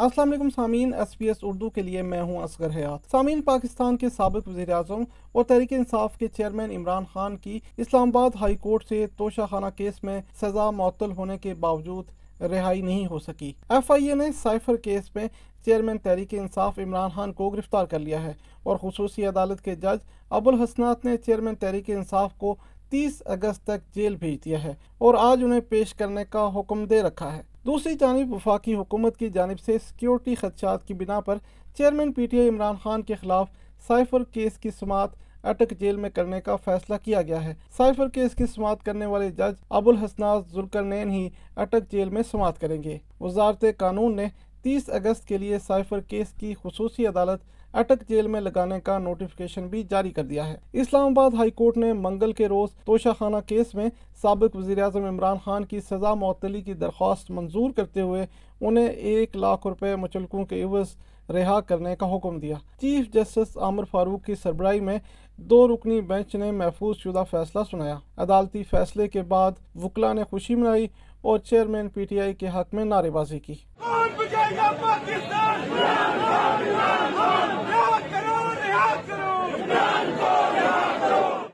السلام علیکم سامعین، ایس پی ایس اردو کے لیے میں ہوں اصغر حیات۔ سامعین، پاکستان کے سابق وزیر اعظم اور تحریک انصاف کے چیئرمین عمران خان کی اسلام آباد ہائی کورٹ سے توشہ خانہ کیس میں سزا معطل ہونے کے باوجود رہائی نہیں ہو سکی۔ ایف آئی اے نے سائفر کیس میں چیئرمین تحریک انصاف عمران خان کو گرفتار کر لیا ہے اور خصوصی عدالت کے جج ابو الحسنات نے چیئرمین تحریک انصاف کو تیس اگست تک جیل بھیج دیا ہے اور آج انہیں پیش کرنے کا حکم دے رکھا ہے۔ دوسری جانب وفاقی حکومت کی جانب سے سیکیورٹی خدشات کی بنا پر chairman P T I Imran Khan کے خلاف سائفر کیس کی سماعت اٹک جیل میں کرنے کا فیصلہ کیا گیا ہے۔ سائفر کیس کی سماعت کرنے والے جج ابو الحسناز ذلکرنین ہی اٹک جیل میں سماعت کریں گے۔ وزارت قانون نے تیس اگست کے لیے سائفر کیس کی خصوصی عدالت اٹک جیل میں لگانے کا نوٹیفکیشن بھی جاری کر دیا ہے۔ اسلام آباد ہائی کورٹ نے منگل کے روز توشہ خانہ کیس میں سابق وزیر اعظم عمران خان کی سزا معطلی کی درخواست منظور کرتے ہوئے انہیں ایک لاکھ روپے مچلکوں کے عوض رہا کرنے کا حکم دیا۔ چیف جسٹس عامر فاروق کی سربراہی میں دو رکنی بینچ نے محفوظ شدہ فیصلہ سنایا۔ عدالتی فیصلے کے بعد وکلا نے خوشی منائی اور چیئرمین پی ٹی آئی کے حق میں نعرے بازی کی۔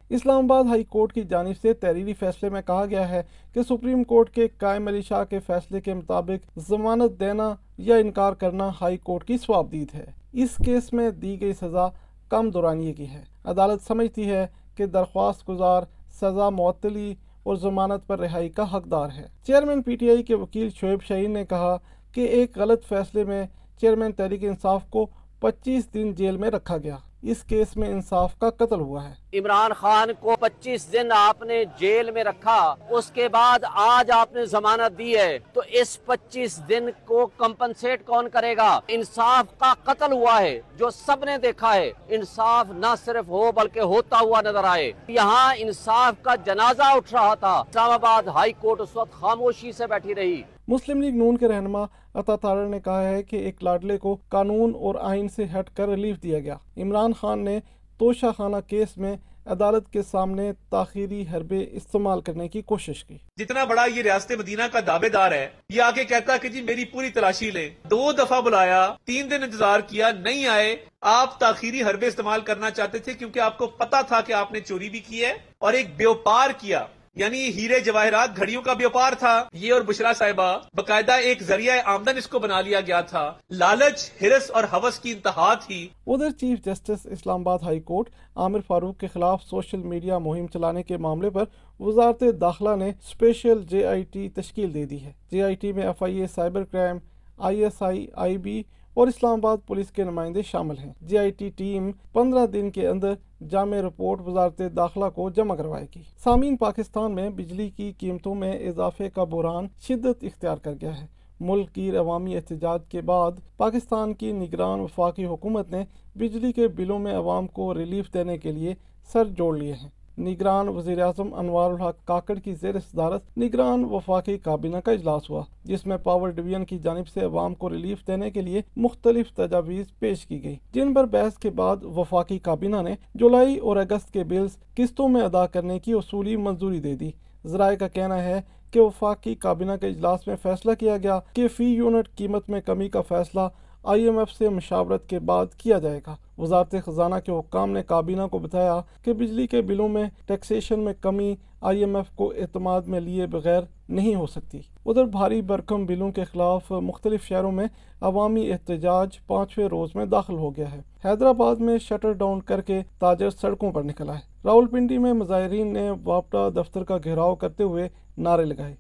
اسلام آباد ہائی کورٹ کی جانب سے تحریری فیصلے میں کہا گیا ہے کہ سپریم کورٹ کے قائم علی شاہ کے فیصلے کے مطابق ضمانت دینا یا انکار کرنا ہائی کورٹ کی سوابدید ہے۔ اس کیس میں دی گئی سزا کم دورانیے کی ہے۔ عدالت سمجھتی ہے کہ درخواست گزار، سزا معطلی اور ضمانت پر رہائی کا حقدار ہے۔ چیئرمین پی ٹی آئی کے وکیل شعیب شہین نے کہا کہ ایک غلط فیصلے میں چیئرمین تحریک انصاف کو پچیس دن جیل میں رکھا گیا۔ اس کیس میں انصاف کا قتل ہوا ہے۔ عمران خان کو پچیس دن آپ نے جیل میں رکھا، اس کے بعد آج آپ نے ضمانت دی ہے۔ تو اس پچیس دن کو کمپنسیٹ کون کرے گا؟ انصاف کا قتل ہوا ہے، جو سب نے دیکھا ہے۔ انصاف نہ صرف ہو، بلکہ ہوتا ہوا نظر آئے۔ یہاں انصاف کا جنازہ اٹھ رہا تھا۔ اسلام آباد ہائی کورٹ اس وقت خاموشی سے بیٹھی رہی۔ مسلم لیگ نون کے رہنما عطا تارر نے کہا ہے کہ ایک لاڈلے کو قانون اور آئین سے ہٹ کر ریلیف دیا گیا۔ عمران خان نے توشہ خانہ کیس میں عدالت کے سامنے تاخیری حربے استعمال کرنے کی کوشش کی۔ جتنا بڑا یہ ریاست مدینہ کا دعوے دار ہے، یہ آگے کہتا کہ جی میری پوری تلاشی لیں۔ دو دفعہ بلایا، تین دن انتظار کیا، نہیں آئے۔ آپ تاخیری حربے استعمال کرنا چاہتے تھے کیونکہ آپ کو پتا تھا کہ آپ نے چوری بھی کی ہے اور ایک بیوپار کیا۔ یعنی ہیرے جواہرات گھڑیوں کا بیوپار تھا۔ یہ اور بشرا صاحبہ باقاعدہ ایک ذریعہ آمدن اس کو بنا لیا گیا تھا۔ لالچ، ہرس اور حوث کی انتہا تھی۔ ادھر چیف جسٹس اسلام آباد ہائی کورٹ عامر فاروق کے خلاف سوشل میڈیا مہم چلانے کے معاملے پر وزارت داخلہ نے اسپیشل جے آئی ٹی تشکیل دے دی ہے۔ جے آئی ٹی میں F I A, cyber crime, I S I I B اور اسلام آباد پولیس کے نمائندے شامل ہیں۔ جی آئی ٹی ٹیم پندرہ دن کے اندر جامع رپورٹ وزارت داخلہ کو جمع کروائے گی۔ سامعین پاکستان میں بجلی کی قیمتوں میں اضافے کا بحران شدت اختیار کر گیا ہے۔ ملک کی عوامی احتجاج کے بعد پاکستان کی نگران وفاقی حکومت نے بجلی کے بلوں میں عوام کو ریلیف دینے کے لیے سر جوڑ لیے ہیں۔ نگران وزیر اعظم انوار الحق کاکڑ کی زیر صدارت نگران وفاقی کابینہ کا اجلاس ہوا، جس میں پاور ڈویژن کی جانب سے عوام کو ریلیف دینے کے لیے مختلف تجاویز پیش کی گئی جن پر بحث کے بعد وفاقی کابینہ نے جولائی اور اگست کے بلز قسطوں میں ادا کرنے کی اصولی منظوری دے دی۔ ذرائع کا کہنا ہے کہ وفاقی کابینہ کے اجلاس میں فیصلہ کیا گیا کہ فی یونٹ قیمت میں کمی کا فیصلہ آئی ایم ایف سے مشاورت کے بعد کیا جائے گا۔ وزارت خزانہ کے حکام نے کابینہ کو بتایا کہ بجلی کے بلوں میں ٹیکسیشن میں کمی آئی ایم ایف کو اعتماد میں لیے بغیر نہیں ہو سکتی۔ ادھر بھاری برکم بلوں کے خلاف مختلف شہروں میں عوامی احتجاج پانچویں روز میں داخل ہو گیا ہے۔ حیدرآباد میں شٹر ڈاؤن کر کے تاجر سڑکوں پر نکلا ہے۔ راول پنڈی میں مظاہرین نے واپٹا دفتر کا گھیراؤ کرتے ہوئے نعرے لگائے۔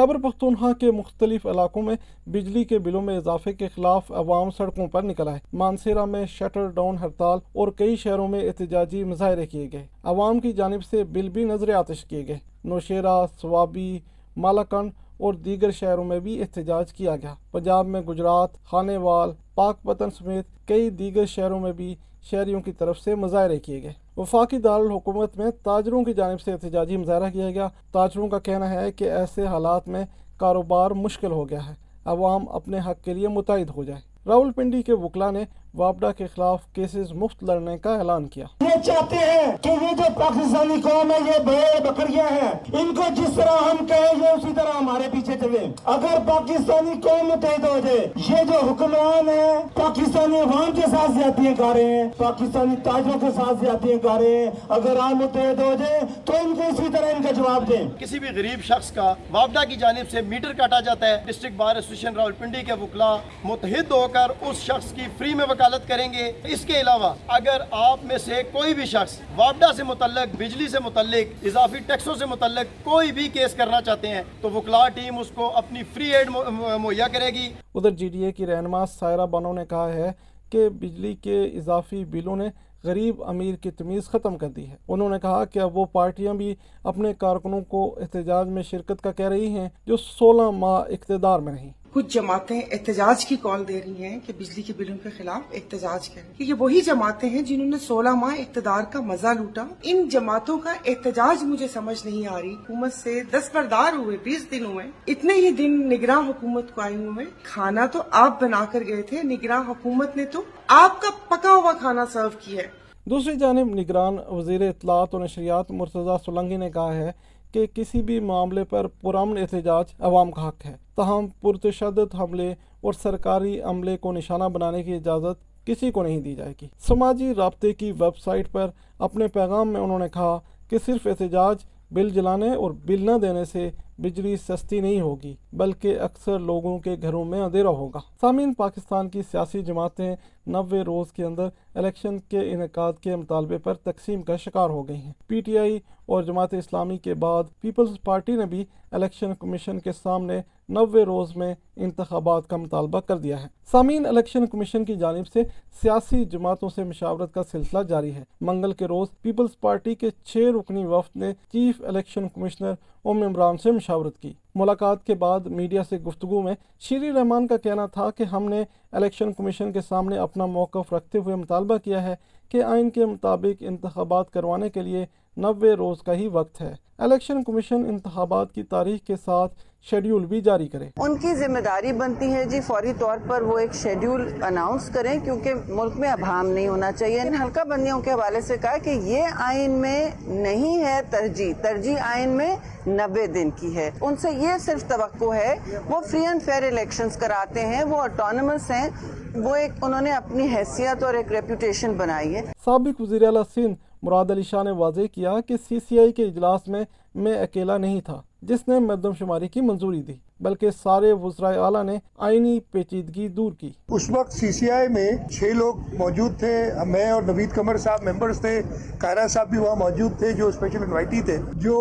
خیبر پختونخوا کے مختلف علاقوں میں بجلی کے بلوں میں اضافے کے خلاف عوام سڑکوں پر نکل آئے۔ مانسیرا میں شٹر ڈاؤن ہڑتال اور کئی شہروں میں احتجاجی مظاہرے کیے گئے۔ عوام کی جانب سے بل بھی نظر آتش کیے گئے۔ نوشیرا، سوابی مالاکنڈ اور دیگر شہروں میں بھی احتجاج کیا گیا۔ پنجاب میں گجرات خانے وال پاک پتن سمیت کئی دیگر شہروں میں بھی شہریوں کی طرف سے مظاہرے کیے گئے۔ وفاقی دارالحکومت میں تاجروں کی جانب سے احتجاجی مظاہرہ کیا گیا۔ تاجروں کا کہنا ہے کہ ایسے حالات میں کاروبار مشکل ہو گیا ہے۔ عوام اپنے حق کے لیے متعد ہو جائے۔ راول پنڈی کے وکلا نے واپڈا کے خلاف کیسز مفت لڑنے کا اعلان کیا۔ یہ چاہتے ہیں کہ یہ جو پاکستانی قوم ہے یہ بھیڑ بکریاں ہیں ان کو جس طرح ہم کہیں یہ اسی طرح ہمارے پیچھے چلے اگر پاکستانی قوم متحد ہو جائے یہ جو حکمران ہیں پاکستانی عوام کے ساتھ زیادتیاں کر رہے ہیں پاکستانی تاجروں کے ساتھ زیادتیاں کر رہے ہیں۔ اگر آپ متحد ہو جائے تو ان کو اسی طرح ان کا جواب دیں۔ کسی بھی غریب شخص کا وابڈا کی جانب سے میٹر کاٹا جاتا ہے۔ District bar association Rawalpindi کے وکلا متحد ہو کر اس شخص کی فری میں وکالت کریں گے۔ اس کے علاوہ اگر آپ میں سے کوئی بھی شخص وابڈا سے متعلق، بجلی سے متعلق، اضافی ٹیکسوں سے متعلق کوئی بھی کیس کرنا چاہتے ہیں، تو وکلا ٹیم اس کو اپنی فری ایڈ مہیا کرے گی۔ ادھر جی ڈی اے کی رہنما سائرہ بانو نے کہا ہے کہ بجلی کے اضافی بلوں نے غریب امیر کی تمیز ختم کر دی ہے۔ انہوں نے کہا کہ اب وہ پارٹیاں بھی اپنے کارکنوں کو احتجاج میں شرکت کا کہہ رہی ہیں جو سولہ ماہ اقتدار میں رہیں۔ کچھ جماعتیں احتجاج کی کال دے رہی ہیں کہ بجلی کے بلوں کے خلاف احتجاج کریں۔ کہ یہ وہی جماعتیں ہیں جنہوں نے سولہ ماہ اقتدار کا مزہ لوٹا۔ ان جماعتوں کا احتجاج مجھے سمجھ نہیں آ رہی۔ حکومت سے دس بردار ہوئے، بیس دن ہوئے۔ اتنے ہی دن نگراں حکومت کو آئے ہوئے۔ کھانا تو آپ بنا کر گئے تھے، نگراں حکومت نے تو آپ کا پکا ہوا کھانا سرو کیا ہے۔ دوسری جانب نگران وزیر اطلاعات و نشریات مرتضی سولنگی نے کہا ہے کہ کسی بھی معاملے پر پرامن احتجاج عوام کا حق ہے۔ تاہم، پرتشدد حملے اور سرکاری عملے کو نشانہ بنانے کی اجازت کسی کو نہیں دی جائے گی۔ سماجی رابطے کی ویب سائٹ پر اپنے پیغام میں انہوں نے کہا کہ صرف احتجاج، بل جلانے اور بل نہ دینے سے بجلی سستی نہیں ہوگی، بلکہ اکثر لوگوں کے گھروں میں اندھیرا ہوگا۔ سامعین، پاکستان کی سیاسی جماعتیں نوے روز کے اندر الیکشن کے انعقاد کے مطالبے پر تقسیم کا شکار ہو گئی ہیں۔ پی ٹی آئی اور جماعت اسلامی کے بعد پیپلز پارٹی نے بھی الیکشن کمیشن کے سامنے نوے روز میں انتخابات کا مطالبہ کر دیا ہے۔ سامعین، الیکشن کمیشن کی جانب سے سیاسی جماعتوں سے مشاورت کا سلسلہ جاری ہے۔ منگل کے روز پیپلز پارٹی کے چھ رکنی وفد نے چیف الیکشن کمشنر ام عمران سے مشاورت کی۔ ملاقات کے بعد میڈیا سے گفتگو میں شیری رحمان کا کہنا تھا کہ ہم نے الیکشن کمیشن کے سامنے اپنا موقف رکھتے ہوئے مطالبہ کیا ہے کہ آئین کے مطابق انتخابات کروانے کے لیے نوے روز کا ہی وقت ہے۔ الیکشن کمیشن انتخابات کی تاریخ کے ساتھ شیڈیول بھی جاری کرے۔ ان کی ذمہ داری بنتی ہے جی فوری طور پر وہ ایک شیڈیول اناؤنس کریں کیونکہ ملک میں ابہام نہیں ہونا چاہیے۔ ان ہلکا بندیوں کے حوالے سے کہا کہ یہ آئین میں نہیں ہے ترجیح۔ ترجیح آئین میں نبے دن کی ہے۔ ان سے یہ صرف توقع ہے وہ فری اینڈ فیئر الیکشنز کراتے ہیں وہ اٹانومس ہیں۔ وہ ایک انہوں نے اپنی حیثیت اور ایک ریپوٹیشن بنائی ہے۔ سابق وزیر اعلیٰ سندھ مراد علی شاہ نے واضح کیا کہ سی سی آئی کے اجلاس میں میں اکیلا نہیں تھا، جس نے مردم شماری کی منظوری دی، بلکہ سارے وزرائے اعلیٰ نے آئینی پیچیدگی دور کی۔ اس وقت سی سی آئی میں چھ لوگ موجود تھے، میں اور نوید کمر صاحب ممبرز تھے، کائرہ صاحب بھی وہاں موجود تھے، جو اسپیشل انوائٹی تھے، جو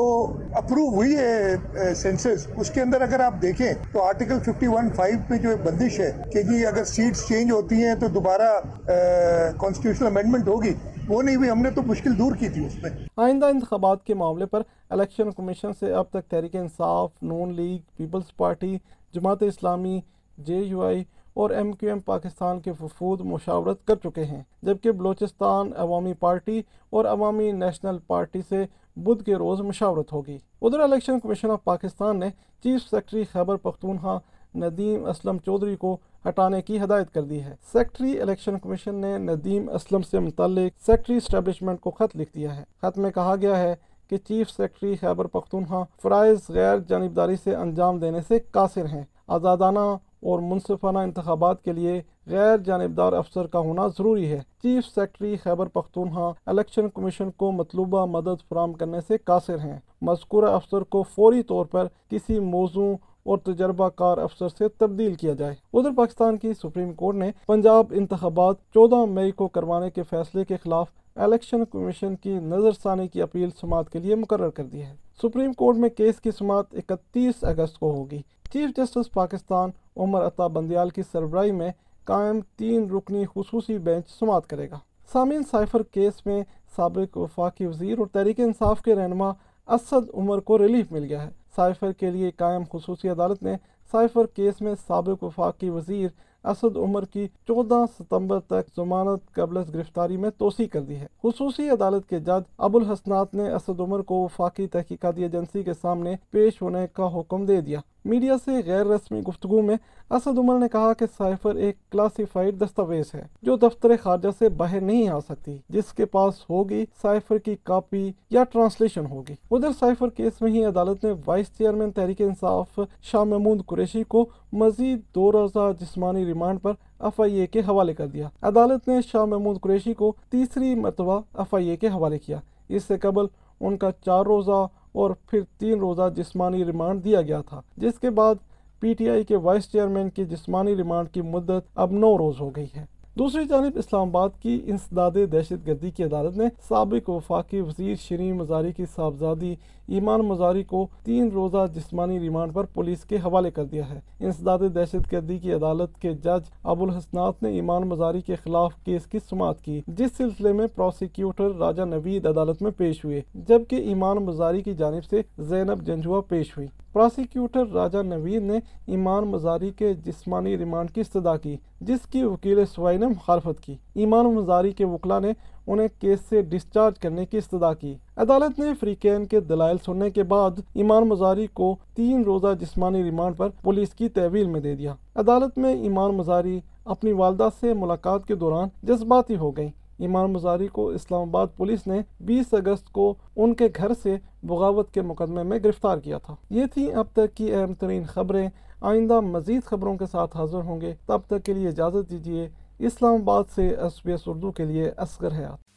اپروو ہوئی ہے سینسس اس کے اندر اگر آپ دیکھیں تو آرٹیکل ففٹی ون فائیو پہ جو بندش ہے کہ جی اگر سیٹس چینج ہوتی ہیں تو دوبارہ کانسٹیٹیوشنل امینڈمنٹ ہوگی۔ وہ نہیں ہوئی، ہم نے تو مشکل دور کی تھی اس میں۔ آئندہ انتخابات کے معاملے پر الیکشن کمیشن سے اب تک تحریک انصاف، نون league, Peoples party, Jamaat Islami, J you آئی اور ایم کیو ایم پاکستان کے وفود مشاورت کر چکے ہیں، جبکہ بلوچستان عوامی پارٹی اور عوامی نیشنل پارٹی سے بدھ کے روز مشاورت ہوگی۔ ادھر الیکشن کمیشن آف پاکستان نے چیف سیکرٹری خیبر پختونخوا، ندیم اسلم چودھری کو ہٹانے کی ہدایت کر دی ہے۔ سیکٹری الیکشن کمیشن نے ندیم اسلم سے متعلق سیکٹری اسٹیبلشمنٹ کو خط لکھ دیا ہے۔ خط میں کہا گیا ہے کہ چیف سیکٹری خیبر پختونخوا فرائض غیر جانبداری سے انجام دینے سے قاصر ہیں۔ آزادانہ اور منصفانہ انتخابات کے لیے غیر جانبدار افسر کا ہونا ضروری ہے۔ Chief secretary Khyber Pakhtunkhwa election commission کو مطلوبہ مدد فراہم کرنے سے قاصر ہیں۔ مذکورہ افسر کو فوری طور پر کسی موضوع اور تجربہ کار افسر سے تبدیل کیا جائے۔ ادھر پاکستان کی سپریم کورٹ نے پنجاب انتخابات چودہ مئی کو کروانے کے فیصلے کے خلاف الیکشن کمیشن کی نظر ثانی کی اپیل سماعت کے لیے مقرر کر دی ہے۔ سپریم کورٹ میں کیس کی سماعت اکتیس اگست کو ہوگی۔ چیف جسٹس پاکستان عمر عطا بندیال کی سربراہی میں قائم تین رکنی خصوصی بینچ سماعت کرے گا۔ سامعین سائفر کیس میں سابق وفاقی وزیر اور تحریک انصاف کے رہنما اسد عمر کو ریلیف مل گیا ہے۔ سائفر کے لیے قائم خصوصی عدالت نے سائفر کیس میں سابق وفاقی وزیر اسد عمر کی چودہ ستمبر تک ضمانت قبل گرفتاری میں توسیع کر دی ہے۔ خصوصی عدالت کے جج ابو الحسنات نے اسد عمر کو وفاقی تحقیقاتی ایجنسی کے سامنے پیش ہونے کا حکم دے دیا۔ میڈیا سے غیر رسمی گفتگو میں اسد عمر نے کہا کہ سائفر ایک کلاسیفائڈ دستاویز ہے جو دفتر خارجہ سے باہر نہیں آ سکتی، جس کے پاس ہوگی سائفر کی کاپی یا ٹرانسلیشن ہوگی۔ ادھر سائفر کیس میں ہی عدالت نے وائس چیئرمین تحریک انصاف شاہ محمود قریشی کو مزید دو روزہ جسمانی ریمانڈ پر ایف آئی اے کے حوالے کر دیا۔ عدالت نے شاہ محمود قریشی کو تیسری مرتبہ ایف آئی اے کے حوالے کیا۔ اس سے قبل ان کا چار روزہ اور پھر تین روزہ جسمانی ریمانڈ دیا گیا تھا، جس کے بعد پی ٹی آئی کے وائس چیئرمین کی جسمانی ریمانڈ کی مدت اب نو روز ہو گئی ہے۔ دوسری جانب اسلام آباد کی انسداد دہشت گردی کی عدالت نے سابق وفاقی وزیر شرین مزاری کی صاحبزادی ایمان مزاری کو تین روزہ جسمانی ریمانڈ پر پولیس کے حوالے کر دیا ہے۔ انسداد دہشت گردی کی عدالت کے جج ابو الحسنات نے ایمان مزاری کے خلاف کیس کی سماعت کی، جس سلسلے میں پروسیکیوٹر راجہ نوید عدالت میں پیش ہوئے، جبکہ ایمان مزاری کی جانب سے زینب جنجوا پیش ہوئی پروسیکیوٹر راجہ نوید نے ایمان مزاری کے جسمانی ریمانڈ کی استدا کی، جس کی وکیل سوائی نے مخالفت کی۔ ایمان مزاری کے وکلا نے انہیں کیس سے ڈسچارج کرنے کی استدا کی۔ عدالت نے فریقین کے دلائل سننے کے بعد ایمان مزاری کو تین روزہ جسمانی ریمانڈ پر پولیس کی تحویل میں دے دیا۔ عدالت میں ایمان مزاری اپنی والدہ سے ملاقات کے دوران جذباتی ہو گئیں۔ ایمان مزاری کو اسلام آباد پولیس نے بیس اگست کو ان کے گھر سے بغاوت کے مقدمے میں گرفتار کیا تھا۔ یہ تھی اب تک کی اہم ترین خبریں۔ آئندہ مزید خبروں کے ساتھ حاضر ہوں گے۔ تب تک کے لیے اجازت دیجیے اسلام آباد سے ایس بی ایس اردو کے لیے اصغر حیات۔